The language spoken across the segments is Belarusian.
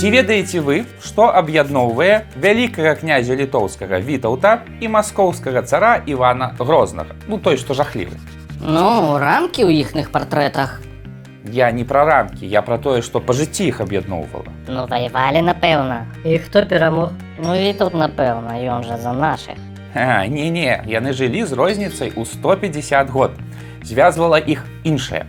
Ці ведаеце вы, што аб'ядноўвае вялікага князя літоўскага вітаўта і маскоўскага цара Івана Грознага, ну той, што жахлівы. Ну, рамкі ў іхных партрэтах. Я не пра рамкі, я пра тое, што па жыцці іх аб'ядноўвала. Ну, ваявалі, напэўна. І хто перамог? Ну і тут, напэўна, ён жа за нашых. А, не-не, яны жылі з розніцай у 150 год. Звязвала іх іншае.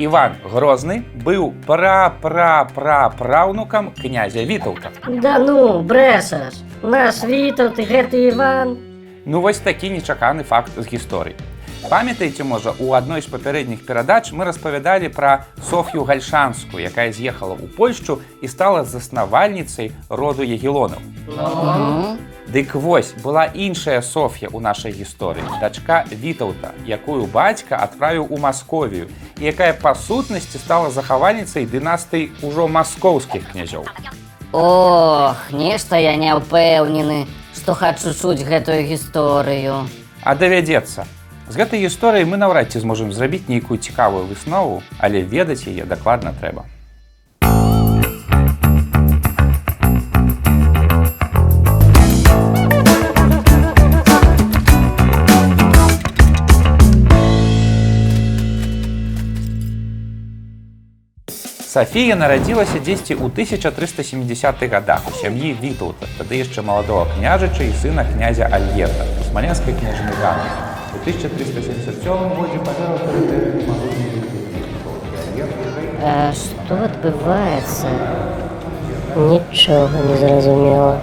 Іван Грозны быў пра-пра-пра-праўнукам князя Вітаўта. Да ну, брэсаш. Наш Вітаў, ты гэты Іван. Ну вось такі нечаканы факт з гісторыі. Памятаеце, можа, у адной з папярэдніх перадач мы распавядалі пра Соф'ю гальшанскую, якая з'ехала ў Польшчу і стала заснавальніцай роду егілонаў. Дык вось была іншая Соф'я ў нашай гісторыі, дачка Вітаўта, якую бацька адправіў у Масковію, і якая па сутнасці стала захавальніцай дынастыі ўжо маскоўскіх князёў. Ох, нешта я не ўпэўнены, што хачу чуць гэтую гісторыю. А давядзецца. З гэтай гісторыяй мы наўрад ці зможам зрабіць нейкую цікавую выснову, але ведаць яе дакладна трэба. Сафія нарадзілася дзесьці ў 1370-х гадах у сям'і Вітаўта, тады яшчэ маладого княжыча і сына князя Альерта, смаленскай княжны Ганы. У 1377 годзе памёр аўтарытэтны магутны А што адбываецца? Нічога не зразумела.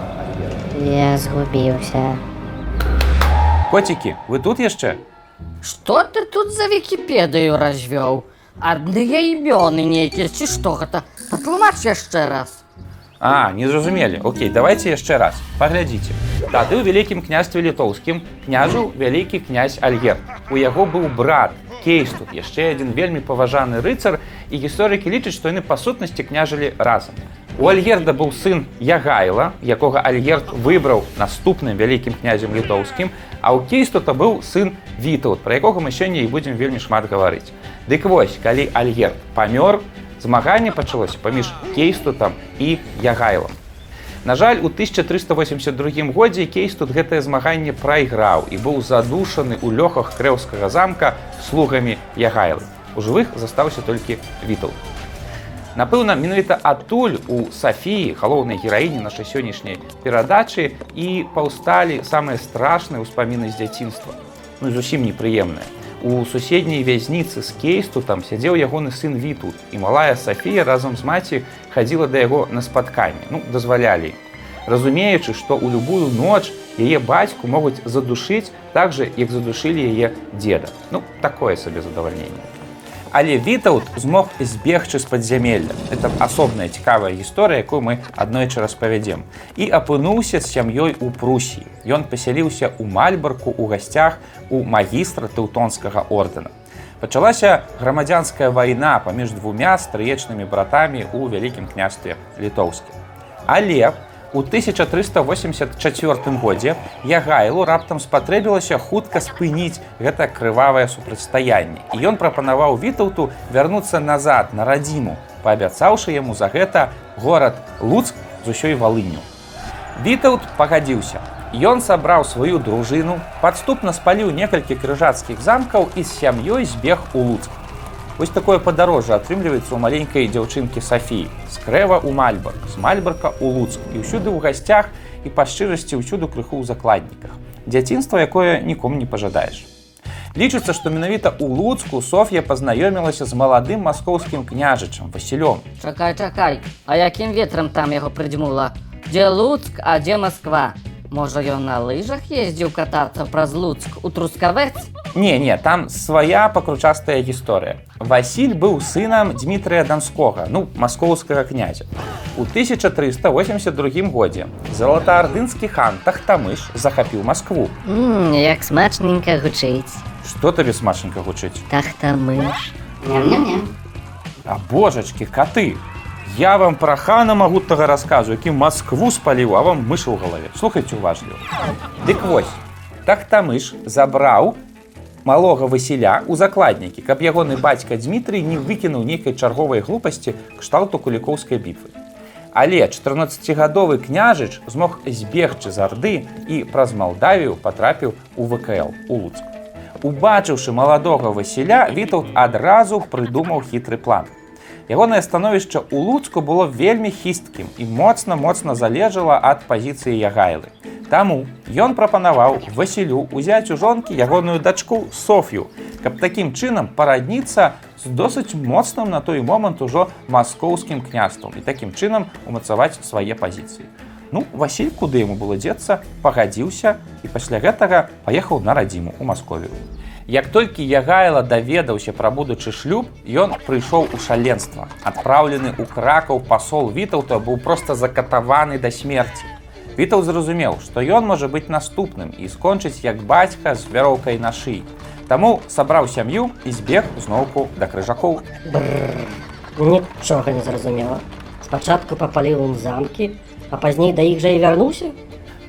Я згубіўся. Коцікі, вы тут яшчэ? Што ты тут за вікіпедыю развёў? Адныя імёны нейкія ці што гэта? Патлумач яшчэ раз. А, не зразумелі. Окей, давайте яшчэ раз. Паглядзіце. Тады ў вялікім княстве літоўскім княжыў вялікі князь Альгер. У яго быў брат Кейстут, яшчэ адзін вельмі паважаны рыцар і гісторыкі лічаць, што яны па сутнасці княжылі разам. У Альгерда быў сын Ягайла, якога Альгерд выбраў наступным вялікім князем літоўскім, а ў Кейстута быў сын Вітаут, пра якога мы сёння і будзем вельмі шмат гаварыць. Дык вось, калі Альгерд памёр, змаганне пачалося паміж Кейстутам і Ягайлам. На жаль, у 1382 годзе Кейстут гэтае змаганне прайграў і быў задушаны ў лёхах крэўскага замка слугамі Ягайлы. У жывых застаўся толькі Вітал. Напэўна, менавіта адтуль у Сафіі, галоўнай гераіні нашай сённяшняй перадачы і паўсталі самыя страшныя ўспаміны з дзяцінства. Ну зусім непрыемныя. У суседняй вязніцы з кейсту там сядзеў ягоны сын Вітут і малая Сафія разам з маці хадзіла да яго на спатканне, ну дазвалялі. Разумеючы, што ў любую ноч яе бацьку могуць задушыць так жа, як задушылі яе деда. Ну такое сабе задавальненне. Але Вітаут змог збегчы з падзямелля. Это асобная цікавая гісторыя, якую мы аднойчы распавядзем. І апынуўся з сям'ёй у Прусіі. Ён пасяліўся ў Мальбарку у гасцях у магістра тэўтонскага ордэна. Пачалася грамадзянская вайна паміж двумя стрыечнымі братамі ў вялікім княстве літоўскім. Але у 1384 годзе Ягайлу раптам спатрэбілася хутка спыніць гэта крывавае супрацьстаянне. І ён прапанаваў вітаўту вярнуцца назад на радзіму, паабяцаўшы яму за гэта горад Луцк з усёй валыню. Вітаут пагадзіўся. Ён сабраў сваю дружыну, падступна спаліў некалькі крыжацкіх замкаў і з сям'ёй збег у Луцк. Вось такое падарожжа атрымліваецца ў маленькай дзяўчынкі Сафіі. З крэва ў Мальбарк, з Мальбарка ў Луцк і ўсюды ў гасцях і па шчырасці ўсюду крыху ў закладніках. Дзяцінства, якое нікому не пажадаеш. Лічыцца, што менавіта ў Луцку Соф'я пазнаёмілася з маладым маскоўскім княжычам Васілём. Чакай, чакай, а якім ветрам там яго прыдзьмула? Дзе Луцк, а дзе Масква? Можа, ён на лыжах ездзіў катацца праз Луцк у трускавец? Не, не, там свая пакручастая гісторыя. Васіль быў сынам Дмітрыя Данскога, ну маскоўскага князя. У 1382 годзе залатаардынскі хан Тахтамыш захапіў Маскву. Ммм, як смачненька гучыць. Што табе смачненька гучыць? Тахтамыш. Ням-ням-ням. А божачкі, каты! Я вам пра хана магутнага расказу, які Маскву спаліў, а вам мыша ў галаве. Слухайце уважліва. Дык вось, Тахтамыш забраў малога Васіля ў закладнікі, каб ягоны бацька Дмітрый не выкінуў нейкай чарговай глупасці кшталту кулікоўскай бітвы. Але 14гадовы княжыч змог збегчы з арды і праз Малдавію патрапіў у ВКЛ у Луцк. Убачыўшы маладога Васіля, Вітаўт адразу прыдумаў хітры план. Ягонае становішча ў Луцку было вельмі хісткім і моцна моцна залежала ад пазіцыі Ягайлы. Таму ён прапанаваў Васілю ўзяць у жонкі ягоную дачку Соф'ю, каб такім чынам парадніцца з досыць моцным на той момант ужо маскоўскім княствам і такім чынам умацаваць свае пазіцыі. Ну, Васіль, куды яму было дзецца, пагадзіўся і пасля гэтага паехаў на радзіму ў Масковію. Як толькі Ягайла даведаўся пра будучы шлюб, ён прыйшоў у шаленства. Адпраўлены ў кракаў пасол Вітаўта быў проста закатаваны да смерці. Вітаў зразумеў, што ён можа быць наступным і скончыць як бацька з вяроўкай на шыі. Таму сабраў сям'ю і збег зноўку да крыжакоў. Нічога не зразумела. Спачатку папаліў ім замкі, а пазней да іх жа і вярнуўся.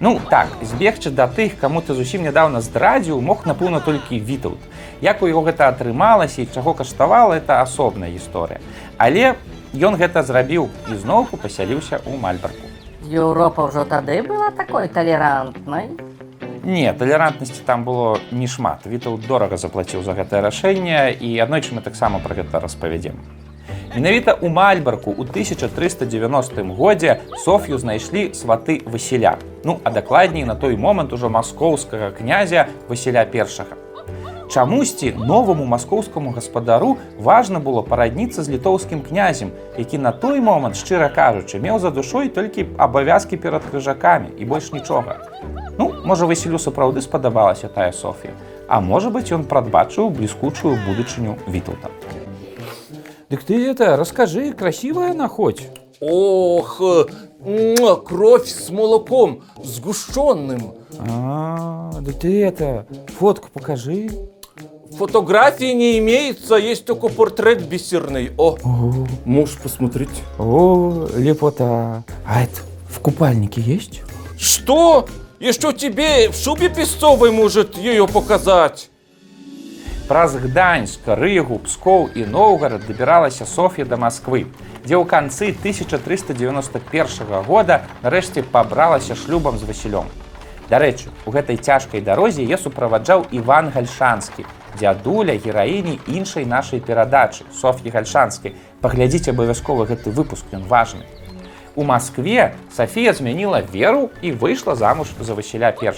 Ну так, збегчы да тых, каму ты зусім нядаўна здрадзіў, мог напэўна толькі Вітаўт. Як у яго гэта атрымалася і чаго каштавала, это асобная гісторыя. Але ён гэта зрабіў і зноўку пасяліўся ў Мальбарку. Еўропа ўжо тады была такой талерантнай. Не, талерантнасці там было не шмат. Вітаў дорага заплаціў за гэтае рашэнне і аднойчы мы таксама пра гэта распавядзем. Менавіта ў Мальбарку ў 1390 годзе Соф'ю знайшлі сваты Васіля. Ну, а дакладней на той момант ужо маскоўскага князя Васіля I. Чамусьці новаму маскоўскаму гаспадару важна было парадніцца з літоўскім князем, які на той момант, шчыра кажучы, меў за душой толькі абавязкі перад крыжакамі і больш нічога. Ну, можа, Васілю сапраўды спадабалася тая Софія, а можа быць, ён прадбачыў бліскучую будучыню Вітаўта. Дык ты это расскажы, красивая она хоть. Ох, кровь с молоком, сгущенным. А, да ты это, фотку покажи. Фотографии не имеется, есть только портрет бисерный. О, можешь посмотреть. О, лепота. А это в купальнике есть? Что? Еще тебе в шубе песцовой может ее показать. Праз Гданьск, Рыгу, Пскоў і Ноўгарад дабіралася Соф'я да Масквы, дзе ў канцы 1391 года нарэшце пабралася шлюбам з Васілём. Дарэчы, у гэтай цяжкай дарозе я суправаджаў Іван Гальшанскі, дзядуля гераіні іншай нашай перадачы Соф'і Гальшанскай. Паглядзіце абавязкова гэты выпуск, ён важны. У Маскве Сафія змяніла веру і выйшла замуж за Васіля I.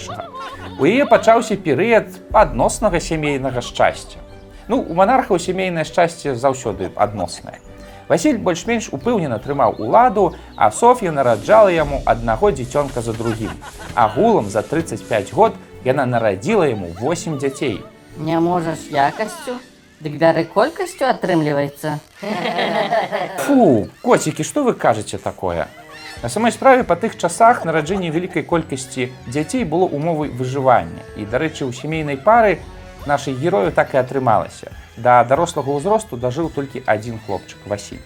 У яе пачаўся перыяд адноснага сямейнага шчасця. Ну, у манархаў сямейнае шчасце заўсёды адноснае. Васіль больш-менш упэўнена трымаў уладу, а Соф'я нараджала яму аднаго дзіцёнка за другім. Агулам за 35 год яна нарадзіла яму 8 дзяцей. Не можаш якасцю? Дык бяры колькасцю атрымліваецца. Фу, коцікі, што вы кажаце такое? На самой справе па тых часах нараджэнне вялікай колькасці дзяцей было умовай выжывання. І, дарэчы, у сямейнай пары нашай герою так і атрымалася. Да дарослага ўзросту дажыў толькі адзін хлопчык Васіль.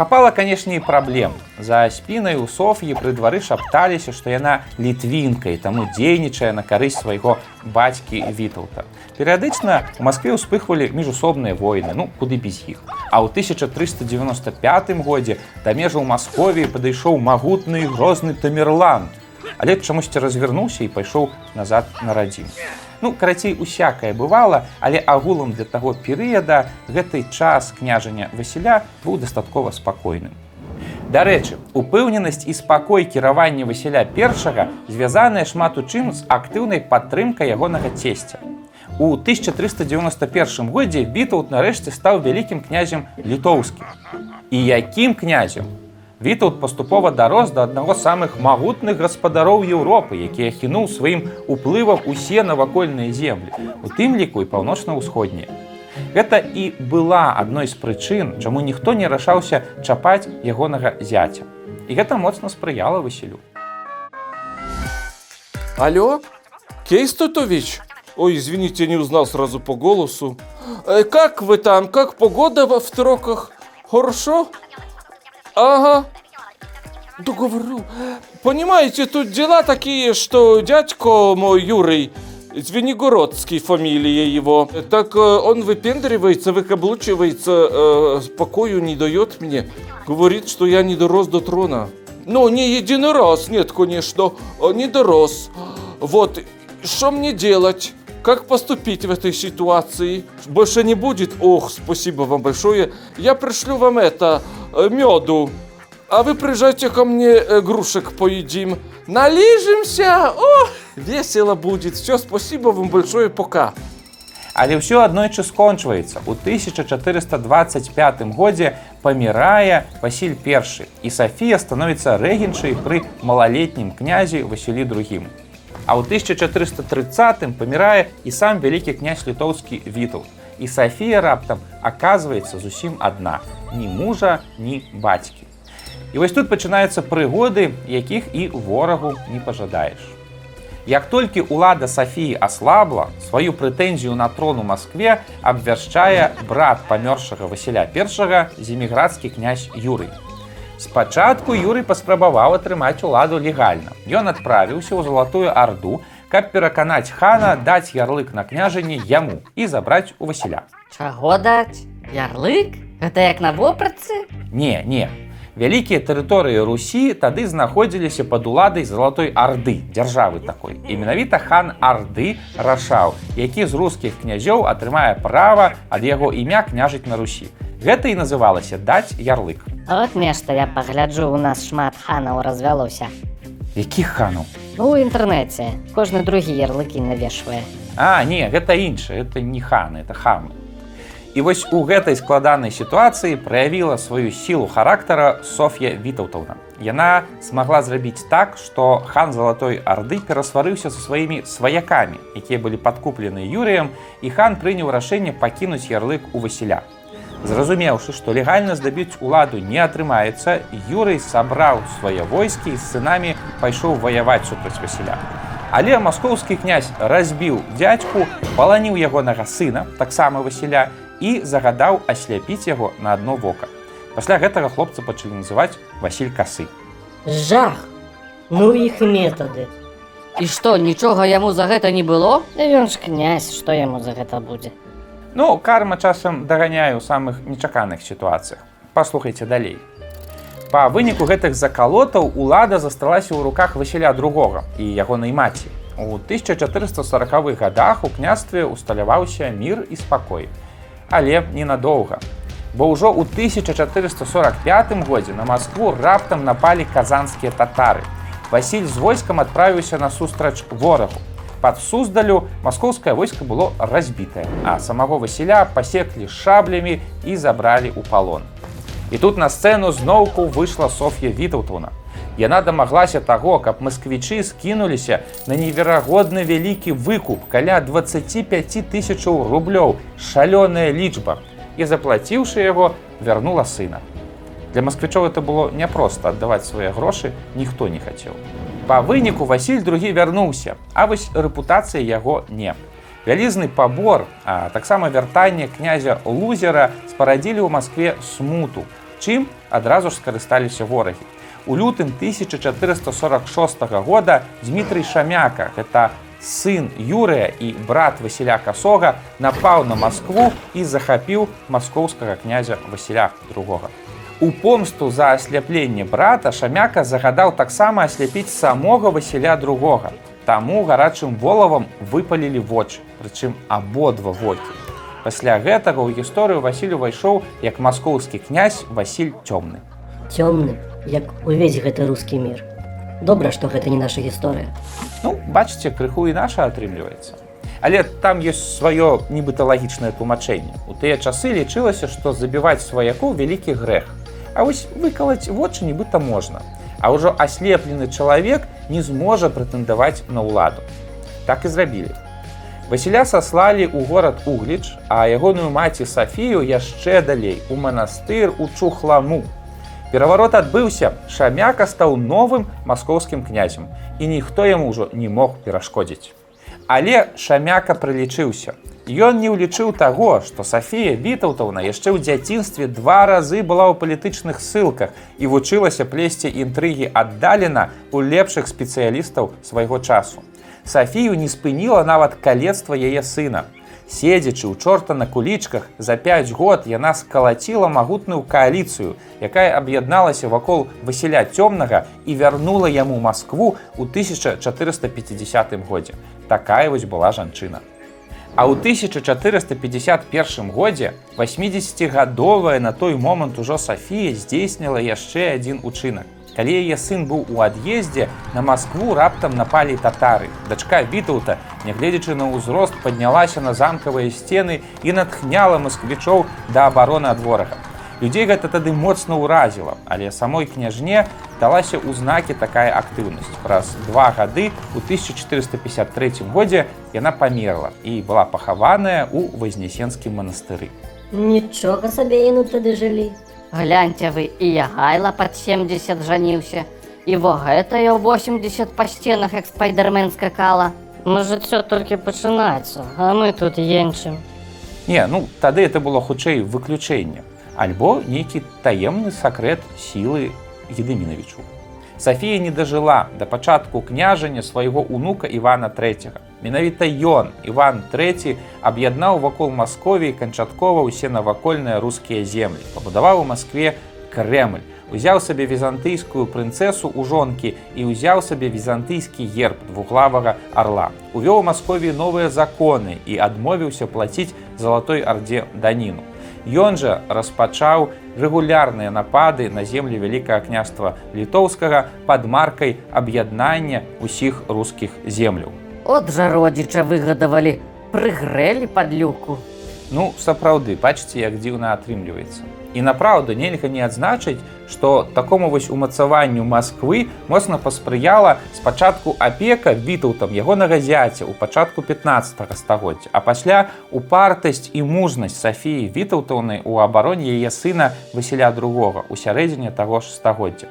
Хапала, канешне, і праблем. За спінай у Соф'і пры двары шапталіся, што яна літвінка і таму дзейнічае на карысць свайго бацькі Вітаўта. Перыядычна у Маскве ўспыхвалі міжусобныя войны, ну куды без іх. А ў 1395 годзе да межаў Масковіі падышоў магутны і грозны Тамерлан. Але чамусьці развернуўся і пайшоў назад на радзіму. Ну, карацей, усякае бывала, але агулам для таго перыяда гэты час княжання Васіля быў дастаткова спакойным. Дарэчы, упэўненасць і спакой кіравання Васіля I звязаныя шмат у чым з актыўнай падтрымкай ягонага цесця. У 1391 годзе Вітаўт нарэшце стаў вялікім князем літоўскім. І якім князем? Вітаўт паступова дарос да аднаго з самых магутных гаспадароў Еўропы, які ахінуў сваім уплывам усе навакольныя землі, у тым ліку і паўночна-ўсходнія. Гэта і была адной з прычын, чаму ніхто не рашаўся чапаць ягонага зяця. І гэта моцна спрыяла Васілю. Алло? Кейстутович? Ой, извините, не узнал сразу по голосу. Э, как вы там? Как погода в в Троках? Хорошо? Ага. Да говорю. Понимаете, тут дела такие, что дядько мой Юрий, Звенигородский фамилия его, так э, он выпендривается, выкаблучивается, э, покою не дает мне. Говорит, что я не дорос до трона. Ну, не един раз, нет, конечно, а, не дорос. Вот, что мне делать? Как поступить в этой ситуации? Больше не будет? Ох, спасибо вам большое. Я пришлю вам это, э, меду. А вы приезжайте ко мне, э, грушек поедим. Налижемся. О, весело будет. Все, спасибо вам большое, пока. Але ўсё аднойчы скончваецца. У 1425 годзе памірае Васіль I, і Сафія становіцца рэгенчай пры малалетнім князі Васілі II. А ў 1430 памірае і сам вялікі князь літоўскі Вітал. І Сафія раптам аказваецца зусім адна, ні мужа, ні бацькі. І вось тут пачынаюцца прыгоды, якіх і ворагу не пажадаеш. Як толькі ўлада Сафіі аслабла, сваю прэтэнзію на трон у Маскве абвяшчае брат памёршага Васіля I зіміградскі князь Юрый. Спачатку Юрый паспрабаваў атрымаць уладу легальна. Ён адправіўся ў залатую арду, каб пераканаць хана даць ярлык на княжанне яму і забраць у Васіля. Чаго даць? Ярлык? Гэта як на вопратцы? Не, не. Вялікія тэрыторыі Русі тады знаходзіліся пад уладай залатой арды, дзяржавы такой. І менавіта хан Арды рашаў, які з рускіх князёў атрымае права ад яго імя княжыць на Русі. Гэта і называлася даць ярлык. От нешта я пагляджу, у нас шмат ханаў развялося. Якіх ханаў? Ну, у інтэрнэце кожны другі ярлыкі навешвае. А, не, гэта іншае, это не ханы, это хамы. І вось у гэтай складанай сітуацыі праявіла сваю сілу характара Соф'я Вітаўтаўна. Яна смагла зрабіць так, што хан залатой арды перасварыўся са сваімі сваякамі, якія былі падкуплены Юрыем, і хан прыняў рашэнне пакінуць ярлык у Васіля. Зразумеўшы, што легальна здабіць уладу не атрымаецца, Юрый сабраў свае войскі і з сынамі пайшоў ваяваць супраць Васіля. Але маскоўскі князь разбіў дзядзьку, паланіў ягонага сына, таксама Васіля, і загадаў асляпіць яго на адно вока. Пасля гэтага хлопца пачалі называць Васіль касы. Жах! Ну іх метады. І што, нічога яму за гэта не было? Ён ж князь, што яму за гэта будзе? Ну, карма часам даганяе ў самых нечаканых сітуацыях. Паслухайце далей. Па выніку гэтых закалотаў улада засталася ў руках Васіля II і ягонай маці. У 1440-х гадах у княстве усталяваўся мір і спакой. Але ненадоўга. Бо ўжо ў 1445 годзе на Маскву раптам напалі казанскія татары. Васіль з войскам адправіўся на сустрач ворагу. Пад суздалю маскоўскае войска было разбітае, а самого Васіля пасеклі шаблямі і забралі ў палон. І тут на сцэну зноўку выйшла Соф'я Вітаўтуна. Яна дамаглася таго, каб масквічы скінуліся на неверагодны вялікі выкуп каля 25 тысячаў рублёў, шалёная лічба і заплаціўшы яго, вярнула сына. Для масквічоў это было няпроста аддаваць свае грошы ніхто не хацеў. Па выніку Васіль другі вярнуўся, а вось рэпутацыя яго не. Вялізны пабор, а таксама вяртанне князя лузера спарадзілі ў Маскве смуту, чым адразу ж скарысталіся ворагі. У лютым 1446 года Дмітрый Шамяка, гэта сын Юрыя і брат Васіля Касога, напаў на Маскву і захапіў маскоўскага князя Васіля II. У помсту за асляпленне брата Шамяка загадаў таксама асляпіць самога Васіля II. Таму гарачым волавам выпалілі вочы, прычым абодва вокі. Пасля гэтага ў гісторыю Васіль увайшоў як маскоўскі князь Васіль цёмны. Цёмны, як увесь гэты рускі мір. Добра, што гэта не наша гісторыя. Ну, бачыце, крыху і наша атрымліваецца. Але там ёсць сваё нібыта лагічнае тлумачэнне. У тыя часы лічылася, што забіваць сваякоў вялікі грэх. А вось выкалаць вочы нібыта можна. А ўжо аслеплены чалавек не зможа прэтэндаваць на ўладу. Так і зрабілі. Васіля саслалі ў горад Угліч, а ягоную маці Сафію яшчэ далей у манастыр у Чухламу. Пераварот адбыўся, Шамяка стаў новым маскоўскім князем, і ніхто яму ўжо не мог перашкодзіць. Але Шамяка прылічыўся. Ён не ўлічыў таго, што Сафія Вітаўтаўна яшчэ ў дзяцінстве два разы была ў палітычных ссылках і вучылася плесці інтрыгі аддалена у лепшых спецыялістаў свайго часу. Сафію не спыніла нават калецтва яе сына. Седзячы ў чорта на кулічках за 5 год яна скалаціла магутную кааліцыю, якая аб'ядналася вакол Васіля цёмнага і вярнула яму Маскву ў 1450 годзе. Такая вось была жанчына. А ў 1451 годзе 80гадовая на той момант ужо Сафія здзейсніла яшчэ адзін учынак. Калі яе сын быў у ад'ездзе, на Маскву раптам напалі татары. Дачка Вітаўта, нягледзячы на ўзрост, паднялася на замкавыя сцены і натхняла масквічоў да абароны ад ворага. Людзей гэта тады моцна ўразіла, але самой княжне далася ў знакі такая актыўнасць. Праз два гады у 1453 годзе яна памерла і была пахаваная ў вознесенскім манастыры. Нічога сабе яны тады жылі. Гляньте вы, і Ягайла пад 70 жаніўся. І во гэтая 80 па сценах, як спайдермен скакала. Мы жыццё толькі пачынаецца, а мы тут енчым. Не, ну тады это было хутчэй выключэнне, альбо нейкі таемны сакрэт сілы Едымінавічу. Сафія не дажыла да пачатку княжання свайго унука Івана III. Менавіта ён, Іван III, аб'яднаў вакол Масковіі канчаткова ўсе навакольныя рускія землі, пабудаваў у Маскве Крэмль, узяў сабе візантыйскую прынцэсу ў жонкі і ўзяў сабе візантыйскі герб двуглавага арла. Увёў у Масковіі новыя законы і адмовіўся плаціць залатой ардзе даніну. Ён жа распачаў рэгулярныя напады на землі вялікага княства літоўскага пад маркай аб'яднання ўсіх рускіх земляў. От жа родзіча выгадавалі, прыгрэлі пад люку. Ну сапраўды бачыце як дзіўна атрымліваецца. І направду нельга не адзначыць што такому вось умацаванню Масквы моцна паспрыяла спачатку апека вітаўтам ягонага зяця у пачатку 15 стагоддзя а пасля упартасць і мужнасць Сафіі вітаўтаўны у абароне яе сына Васіля другога у сярэдзіне таго ж стагоддзя.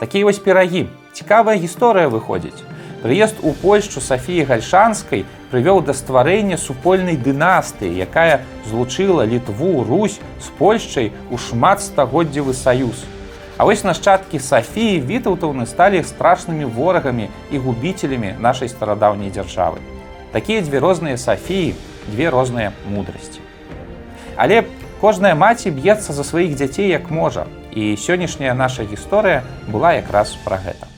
Такія вось перагі цікавая гісторыя выходзіць Прыезд у Польшчу Сафіі гальшанскай прывёў да стварэння супольнай дынастыі, якая злучыла літву Русь з Польшчай у шматстагоддзевы саюз. А вось нашчадкі Сафіі вітаўтаўны сталі страшнымі ворагамі і губіцелямі нашай старадаўняй дзяржавы. Такія дзве розныя Сафіі, две розныя мудрасці. Але кожная маці б'ецца за сваіх дзяцей як можа. І сённяшняя наша гісторыя была якраз пра гэта.